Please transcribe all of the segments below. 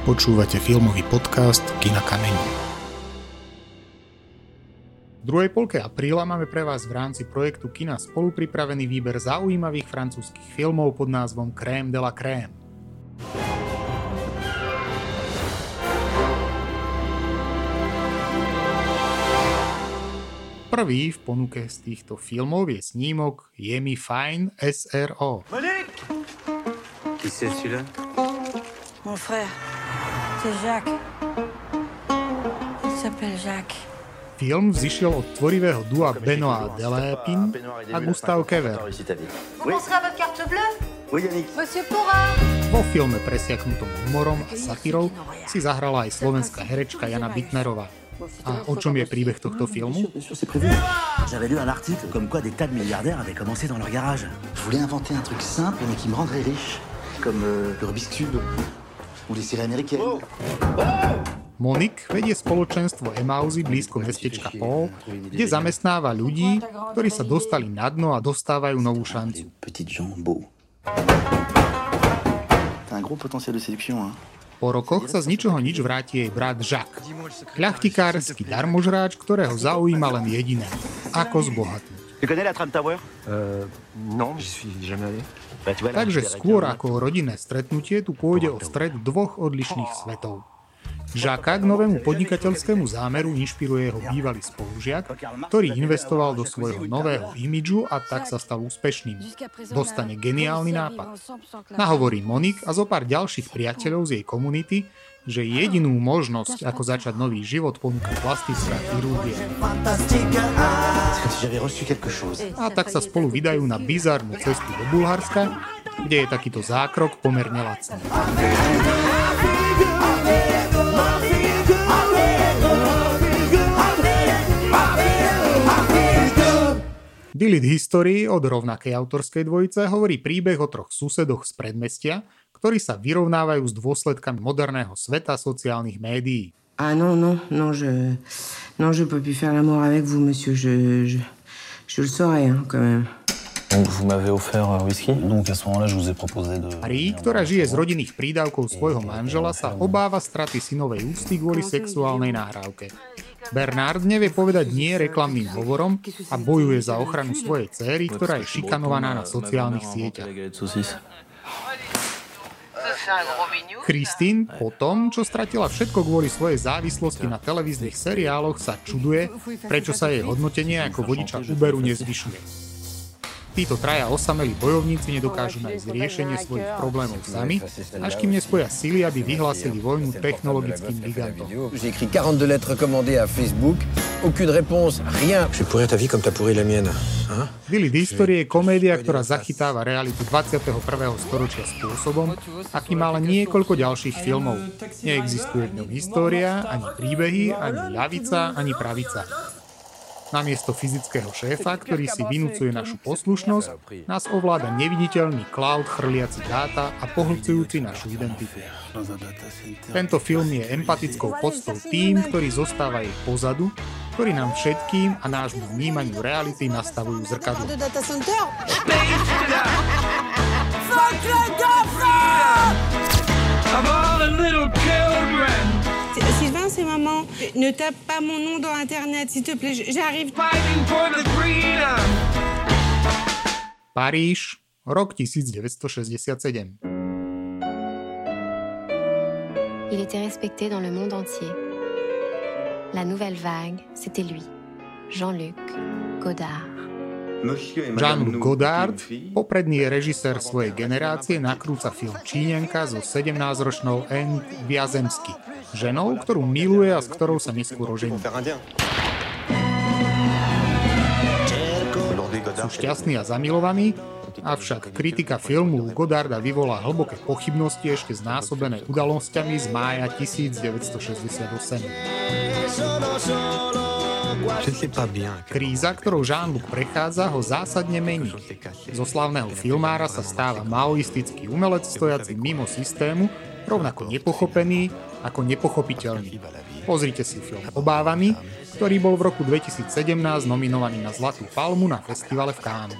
Počúvate filmový podcast Kina Kameň. V druhej polke apríla máme pre vás v rámci projektu Kina spolupripravený výber zaujímavých francúzskych filmov pod názvom Crème de la Crème. Prvý v ponuke z týchto filmov je snímok Je mi fajn SRO. Qui c'est celui-là Mon frère, c'est Jacques. Il s'appelle Jacques. Film vzýšiel od tvorivého dua Benoit Delépin a Gustave Kever. Vo filme presiaknutom humorom a satírou si zahrala aj slovenská herečka Jana Bitnerová. A o čom je príbeh tohto filmu? J'avais lu un article comme quoi des tas de milliardaires avaient commencé dans leur garage. Je voulais inventer un truc simple mais qui me rendrait riche, comme euh, le Rubik's Cube ou les séries américaines. Monik vedie spoločenstvo Emauzy blízko mestečka Paul, kde zamestnáva ľudí, ktorí sa dostali na dno a dostávajú novú šancu. Po rokoch sa z ničoho nič vráti jej brat Jacques. Kľachtikársky darmožráč, ktorého zaujíma len jediné. Ako zbohatnúť. Tu connais la Trump Tower Euh, non, j'y suis jamais allé. Takže skôr réclamer- ako rodinné stretnutie tu pôjde o stred dvoch odlišných svetov. Žaka k novému podnikateľskému zámeru inšpiruje jeho bývalý spolužiak, ktorý investoval do svojho nového imidžu a tak sa stal úspešným. Dostane geniálny nápad. Nahovorí Monik a zo pár ďalších priateľov z jej komunity, že jedinú možnosť, ako začať nový život, ponúka plastická chirurgia. A tak sa spolu vydajú na bizarnú cestu do Bulharska, kde je takýto zákrok pomerne lacný. Delete History od rovnakej autorskej dvojice hovorí príbeh o troch susedoch z predmestia, ktorí sa vyrovnávajú s dôsledkami moderného sveta sociálnych médií. Ah non, non, non, je non, je peux plus faire l'amour avec vous, monsieur. Je, je, je le saurais, hein, quand même. Donc vous m'avez offert un whisky, donc à ce moment-là je vous ai proposé de... Marie, ktorá žije z rodinných prídavkov svojho manžela, sa obáva straty synovej úcty kvôli sexuálnej nahrávke. Bernard nevie povedať nie reklamným hovorom a bojuje za ochranu svojej céry, ktorá je šikanovaná na sociálnych sieťach. Christine po tom, čo stratila všetko kvôli svojej závislosti na televíznych seriáloch, sa čuduje, prečo sa jej hodnotenie ako vodiča Uberu nezvyšuje. Títo traja osamelí bojovníci nedokážu nájsť riešenie svojich problémov sami, až kým nespoja sily, aby vyhlásili vojnu technologickým gigantom. J'ai écrit 42 lettres recommandées à Facebook, aucune réponse, rien. Je pourrir ta vie comme t'as pourri la mienne. Delete History je komédia, ktorá zachytáva realitu 21. storočia spôsobom, aký má len niekoľko ďalších filmov. Neexistuje v ňom história, ani príbehy, ani ľavica, ani pravica. Namiesto fyzického šéfa, ktorý si vynúcuje našu poslušnosť, nás ovláda neviditeľný cloud chrliaci dáta a pohlcujúci našu identitu. Tento film je empatickou poctou tým, ktorí zostávajú pozadu, ktorí nám všetkým a nášmu vnímaniu reality nastavujú zrkadlo. data center. Sylvain, c'est maman. Ne tape pas mon nom dans Internet, s'il te plaît. J'arrive. Paríž, rok 1967. Il était respecté dans le monde entier. La nouvelle vague, c'était lui, Jean-Luc Godard. Jean-Luc Godard, popredný režisér svojej generácie, nakrúca film Číňanka so 17-ročnou Anne Viazemsky, ženou, ktorú miluje a s ktorou sa neskôr ožení. Sú šťastní a zamilovaní, avšak kritika filmu u Godarda vyvolá hlboké pochybnosti ešte znásobené udalosťami z mája 1968. Kríza, ktorou Jean-Luc prechádza, ho zásadne mení. Zo slavného filmára sa stáva maoistický umelec stojaci mimo systému, rovnako nepochopený ako nepochopiteľný. Pozrite si film Obávaný, ktorý bol v roku 2017 nominovaný na Zlatú palmu na festivale v Cannes.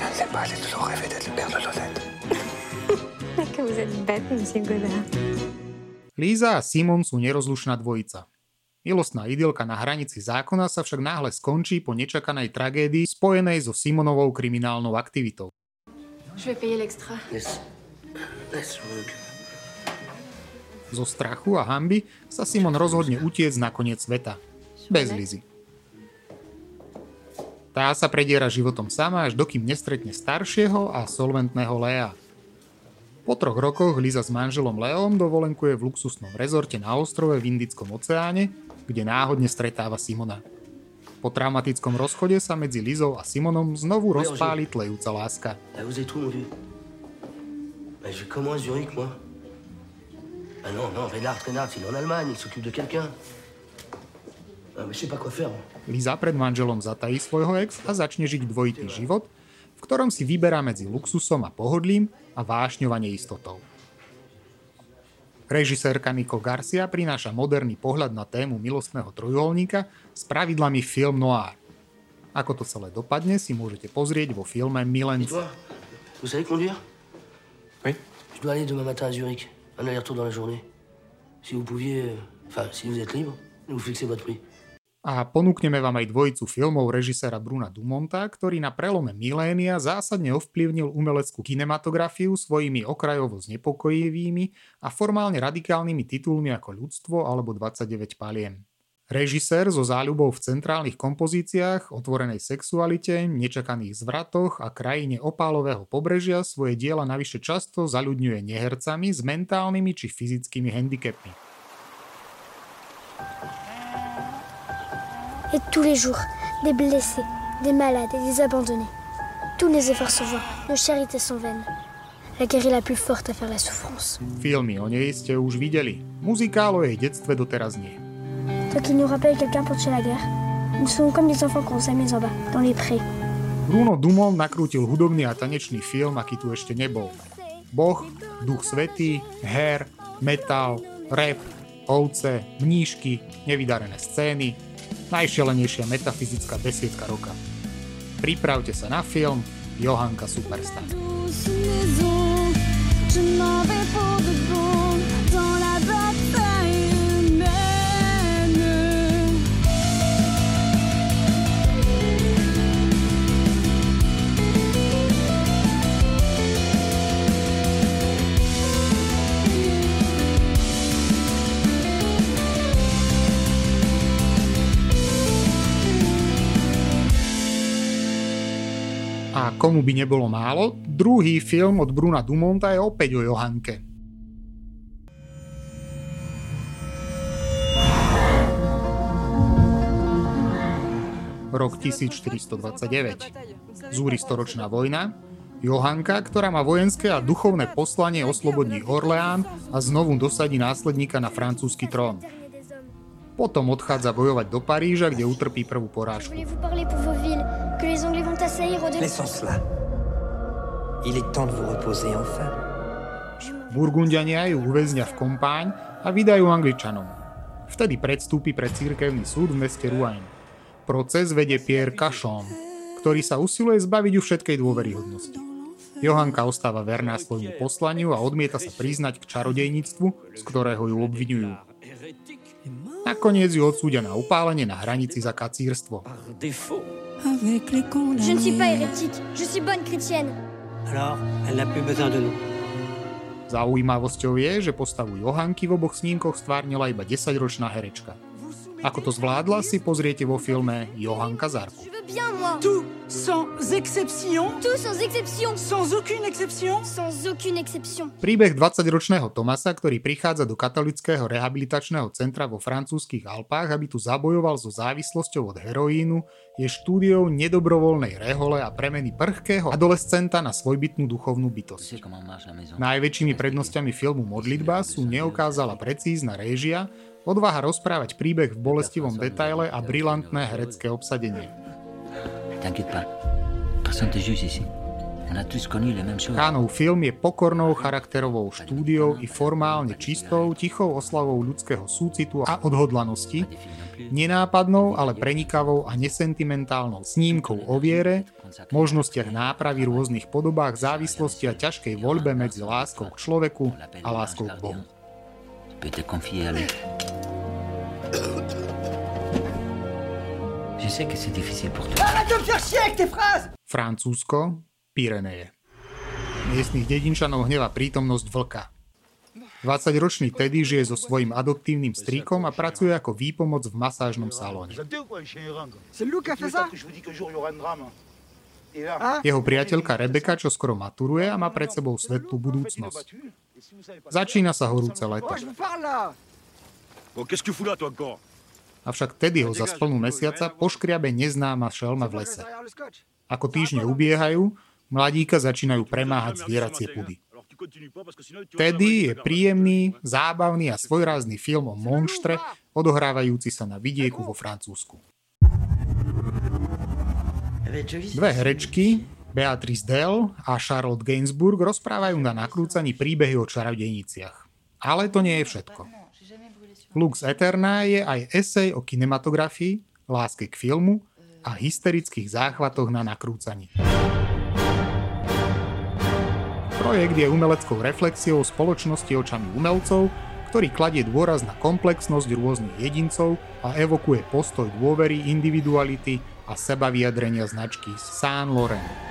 Je ne sais pas, j'ai toujours rêvé d'être le père de Lolette. que vous êtes bête, monsieur Godard. Líza a Simon sú nerozlušná dvojica. Milostná idylka na hranici zákona sa však náhle skončí po nečakanej tragédii spojenej so Simonovou kriminálnou aktivitou. Zo strachu a hamby sa Simon rozhodne utiec na koniec sveta. Bez Lizy. Tá sa prediera životom sama, až dokým nestretne staršieho a solventného Lea. Po troch rokoch Liza s manželom Leom dovolenkuje v luxusnom rezorte na ostrove v Indickom oceáne, kde náhodne stretáva Simona. Po traumatickom rozchode sa medzi Lizou a Simonom znovu rozpáli tlejúca láska. Ah, vous êtes où, mon vieux bah, Je vais comment à Zurich, moi Ah non, non, Reinhard, Reinhard, il est en Allemagne, il s'occupe de quelqu'un. Ah, mais je sais pas quoi faire. moi. Liza pred manželom zatají svojho ex a začne žiť dvojitý život, v ktorom si vyberá medzi luxusom a pohodlím a vášňou a neistotou. Režisérka Nico Garcia prináša moderný pohľad na tému milostného trojuholníka s pravidlami film noir. Ako to celé dopadne, si môžete pozrieť vo filme toi Vous savez conduire Oui. Je dois aller demain matin à Zurich. Un aller-retour dans la journée. Si vous pouviez... euh, Enfin, si vous êtes libre, vous fixez votre prix. A ponúkneme vám aj dvojicu filmov režiséra Bruna Dumonta, ktorý na prelome milénia zásadne ovplyvnil umeleckú kinematografiu svojimi okrajovo znepokojivými a formálne radikálnymi titulmi ako Ľudstvo alebo 29 paliem. Režisér so záľubou v centrálnych kompozíciách, otvorenej sexualite, nečakaných zvratoch a krajine opálového pobrežia svoje diela navyše často zaľudňuje nehercami s mentálnymi či fyzickými handicapmi. Et tous les jours, des blessés, des malades et des abandonnés. Tous les efforts sont vains, nos charités sont vaines. La guerre est la plus forte à faire la souffrance. Filmy o nej ste už videli. Muzikál o jej detstve doteraz nie. Qui nous rappelles quelqu'un pour tuer la guerre, nous sommes comme des enfants qu'on s'amuse en bas, dans les prés. Bruno Dumont nakrútil hudobný a tanečný film, aký tu ešte nebol. Boh, Duch Svetý, her, metal, rap, ovce, mníšky, nevydarené scény, najšialenejšia metafyzická besiedka roka. Pripravte sa na film Johanka Superstar. Komu by nebolo málo, druhý film od Bruna Dumonta je opäť o Johanke. Rok 1429. Zúri storočná vojna. Johanka, ktorá má vojenské a duchovné poslanie oslobodní Orleán a znovu dosadí následníka na francúzsky trón. Potom odchádza bojovať do Paríža, kde utrpí prvú porážku. Burgundiania ju uväznia v kompáň a vydajú Angličanom. Vtedy predstúpi pred církevný súd v meste Rouen. Proces vedie Pierre Cachon, ktorý sa usiluje zbaviť ju všetkej dôveryhodnosti. Johanka ostáva verná svojmu poslaniu a odmieta sa priznať k čarodejníctvu, z ktorého ju obvinujú. Nakoniec ju odsúdia na upálenie na hranici za kacírstvo. Avec les Je ne suis pas hérétique, je suis bonne chrétienne. Alors, elle n'a plus besoin de nous. Zaujímavosťou je, že postavu Johanky v oboch snímkoch stvárnila iba 10-ročná herečka. Ako to zvládla, si pozriete vo filme Johanka Zarku. Bien, moi. Tout sans exception. Tout sans exception. Sans aucune exception. Sans aucune exception. Príbeh 20-ročného Tomasa, ktorý prichádza do katolického rehabilitačného centra vo francúzskych Alpách, aby tu zabojoval so závislosťou od heroínu, je štúdiou nedobrovoľnej rehole a premeny prchkého adolescenta na svojbytnú duchovnú bytosť. Najväčšími prednosťami filmu Modlitba sú neokázala precízna réžia, odvaha rozprávať príbeh v bolestivom detaile a brilantné herecké obsadenie. T'inquiète pas, personne te juge ici. Kánov film je pokornou charakterovou štúdiou i formálne čistou, tichou oslavou ľudského súcitu a odhodlanosti, nenápadnou, ale prenikavou a nesentimentálnou snímkou o viere, možnostiach nápravy rôznych podobách závislosti a ťažkej voľbe medzi láskou k človeku a láskou k Bohu. Je sais que c'est difficile pour toi. Arrête de me faire chier avec tes phrases Francúzsko, Pireneje. Miestnych dedinčanov hneva prítomnosť vlka. 20-ročný Teddy žije so svojím adoptívnym strýkom a pracuje ako výpomoc v masážnom salóne. Jeho priateľka Rebeka čo skoro maturuje a má pred sebou svetlú budúcnosť. Začína sa horúce leto. Avšak Teddy ho za splnú mesiaca poškriabe neznáma šelma v lese. Ako týždne ubiehajú, mladíka začínajú premáhať zvieracie pudy. Teddy je príjemný, zábavný a svojrázny film o monštre, odohrávajúci sa na vidieku vo Francúzsku. Dve herečky, Beatrice Dell a Charlotte Gainsbourg rozprávajú na nakrúcaní príbehy o čarodejniciach. Ale to nie je všetko. Lux Eterna je aj esej o kinematografii, láske k filmu a hysterických záchvatoch na nakrúcaní. Projekt je umeleckou reflexiou spoločnosti očami umelcov, ktorý kladie dôraz na komplexnosť rôznych jedincov a evokuje postoj dôvery, individuality a sebavyjadrenia značky Saint Laurent.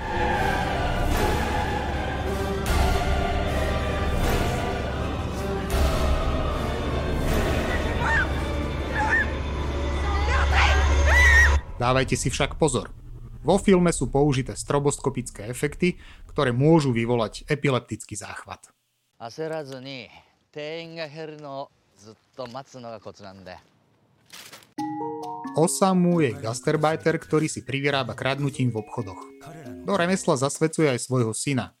Dávajte si však pozor. Vo filme sú použité stroboskopické efekty, ktoré môžu vyvolať epileptický záchvat. Osamu je gasterbajter, ktorý si privyrába kradnutím v obchodoch. Do remesla zasvedcuje aj svojho syna.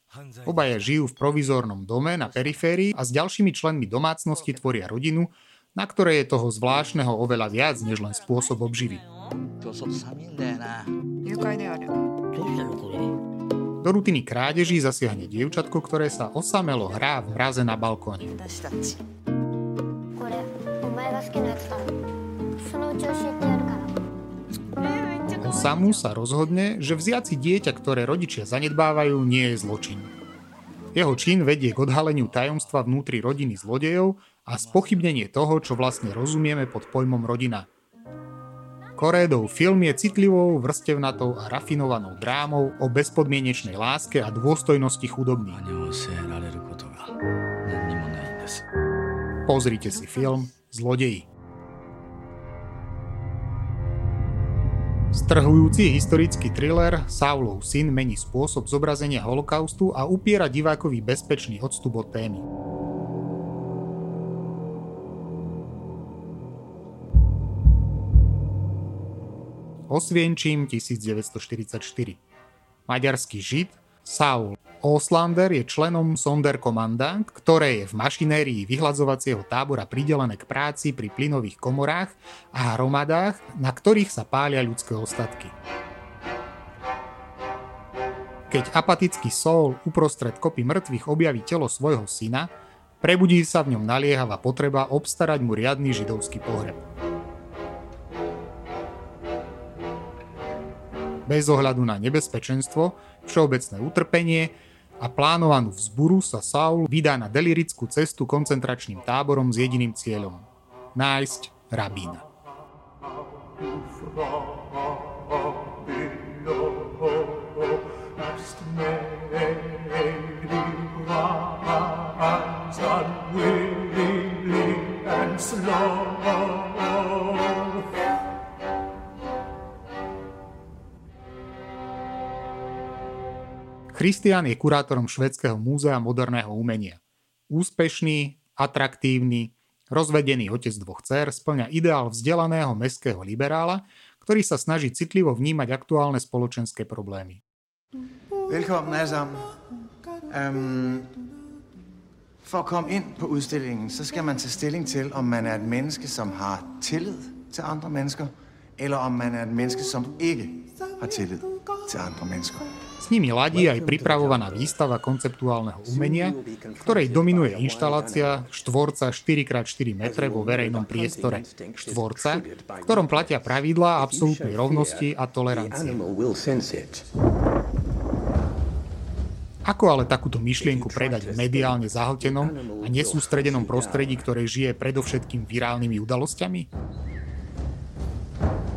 Obaja žijú v provizórnom dome na periférii a s ďalšími členmi domácnosti tvoria rodinu, na ktorej je toho zvláštneho oveľa viac než len spôsob obživy. Do rutiny krádeží zasiahne dievčatko, ktoré sa osamelo hrá v hraze na balkóne. Osamu sa rozhodne, že vziaci dieťa, ktoré rodičia zanedbávajú, nie je zločin. Jeho čin vedie k odhaleniu tajomstva vnútri rodiny zlodejov a spochybnenie toho, čo vlastne rozumieme pod pojmom rodina – Korédov film je citlivou, vrstevnatou a rafinovanou drámou o bezpodmienečnej láske a dôstojnosti chudobných. Pozrite si film Zlodeji. Strhujúci historický thriller Saulov syn mení spôsob zobrazenia holokaustu a upiera divákovi bezpečný odstup od témy. Osvienčím 1944. Maďarský žid Saul Oslander je členom Sonderkommanda, ktoré je v mašinérii vyhľadzovacieho tábora pridelené k práci pri plynových komorách a hromadách, na ktorých sa pália ľudské ostatky. Keď apatický Saul uprostred kopy mŕtvych objaví telo svojho syna, prebudí sa v ňom naliehavá potreba obstarať mu riadny židovský pohreb. Bez ohľadu na nebezpečenstvo, všeobecné utrpenie a plánovanú vzburu sa Saul vydá na delirickú cestu koncentračným táborom s jediným cieľom – nájsť rabína. slow Christian je kurátorom Švedského múzea moderného umenia. Úspešný, atraktívny, rozvedený otec dvoch dcer splňa ideál vzdelaného mestského liberála, ktorý sa snaží citlivo vnímať aktuálne spoločenské problémy. Velkommen alle sammen. For at komme ind på udstillingen, så skal man tage stilling til, om man er et menneske, som har tillid til andre mennesker, eller om man er et menneske, som ikke har tillid til andre mennesker. S nimi ladí aj pripravovaná výstava konceptuálneho umenia, v ktorej dominuje inštalácia štvorca 4x4 metre vo verejnom priestore. Štvorca, v ktorom platia pravidlá absolútnej rovnosti a tolerancie. Ako ale takúto myšlienku predať v mediálne zahltenom a nesústredenom prostredí, ktoré žije predovšetkým virálnymi udalosťami?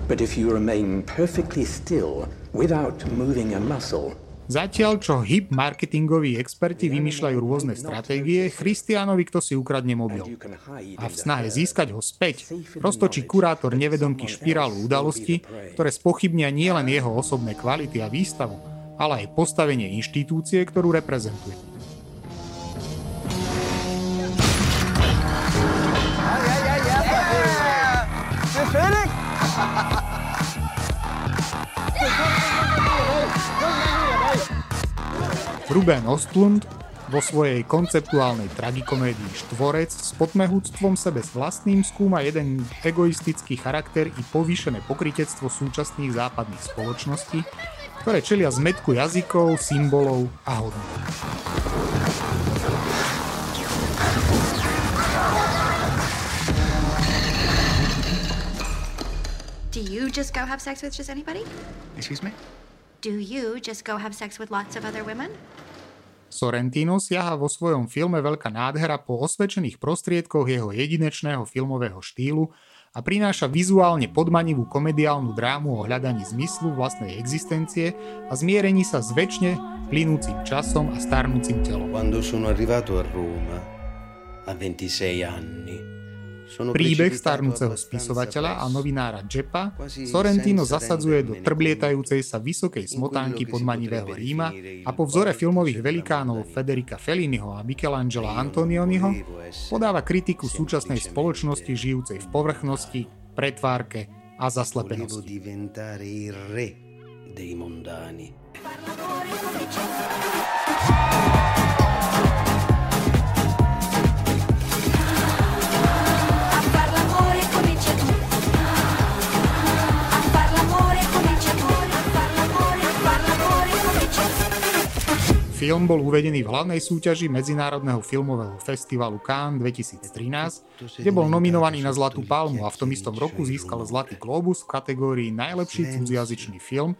But if you remain perfectly still without moving a muscle, Zatiaľ, čo hip marketingoví experti vymýšľajú rôzne stratégie, Christianovi kto si ukradne mobil. A v snahe získať ho späť, roztočí kurátor nevedomky špirálu udalosti, ktoré spochybnia nielen jeho osobné kvality a výstavu, ale aj postavenie inštitúcie, ktorú reprezentuje. Ruben Ostlund vo svojej konceptuálnej tragikomédii Štvorec s podmehúctvom sebe s vlastným skúma jeden egoistický charakter i povýšené pokritectvo súčasných západných spoločností, ktoré čelia zmetku jazykov, symbolov a hodnot. Do you just go have sex with just anybody? Excuse me? Do you just go have sex with lots of other women? Sorrentino siaha vo svojom filme Veľká nádhera po osvedčených prostriedkoch jeho jedinečného filmového štýlu a prináša vizuálne podmanivú komediálnu drámu o hľadaní zmyslu vlastnej existencie a zmierení sa s väčšine plynúcim časom a starnúcim telom. Quando sono arrivato a Roma a 26 anni Príbeh starnúceho spisovateľa a novinára Jeppa Sorrentino zasadzuje do trblietajúcej sa vysokej smotánky podmanivého Ríma a po vzore filmových velikánov Federica Felliniho a Michelangela Antonioniho podáva kritiku súčasnej spoločnosti žijúcej v povrchnosti, pretvárke a zaslepenosti. Film bol uvedený v hlavnej súťaži Medzinárodného filmového festivalu Cannes 2013, kde bol nominovaný na Zlatú palmu a v tom istom roku získal Zlatý globus v kategórii Najlepší cudziazyčný film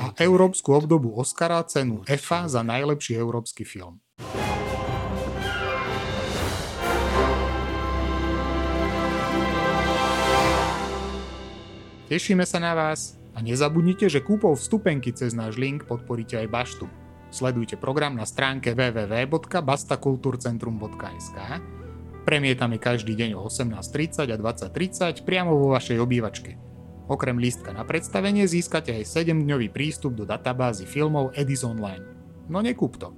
a európsku obdobu Oscara cenu EFA za najlepší európsky film. Tešíme sa na vás a nezabudnite, že kúpou vstupenky cez náš link podporíte aj Baštu. Sledujte program na stránke www.bastakulturcentrum.sk. Premietame každý deň o 18.30 a 20.30 priamo vo vašej obývačke. Okrem lístka na predstavenie získate aj 7-dňový prístup do databázy filmov Edis Online. No nekúp to.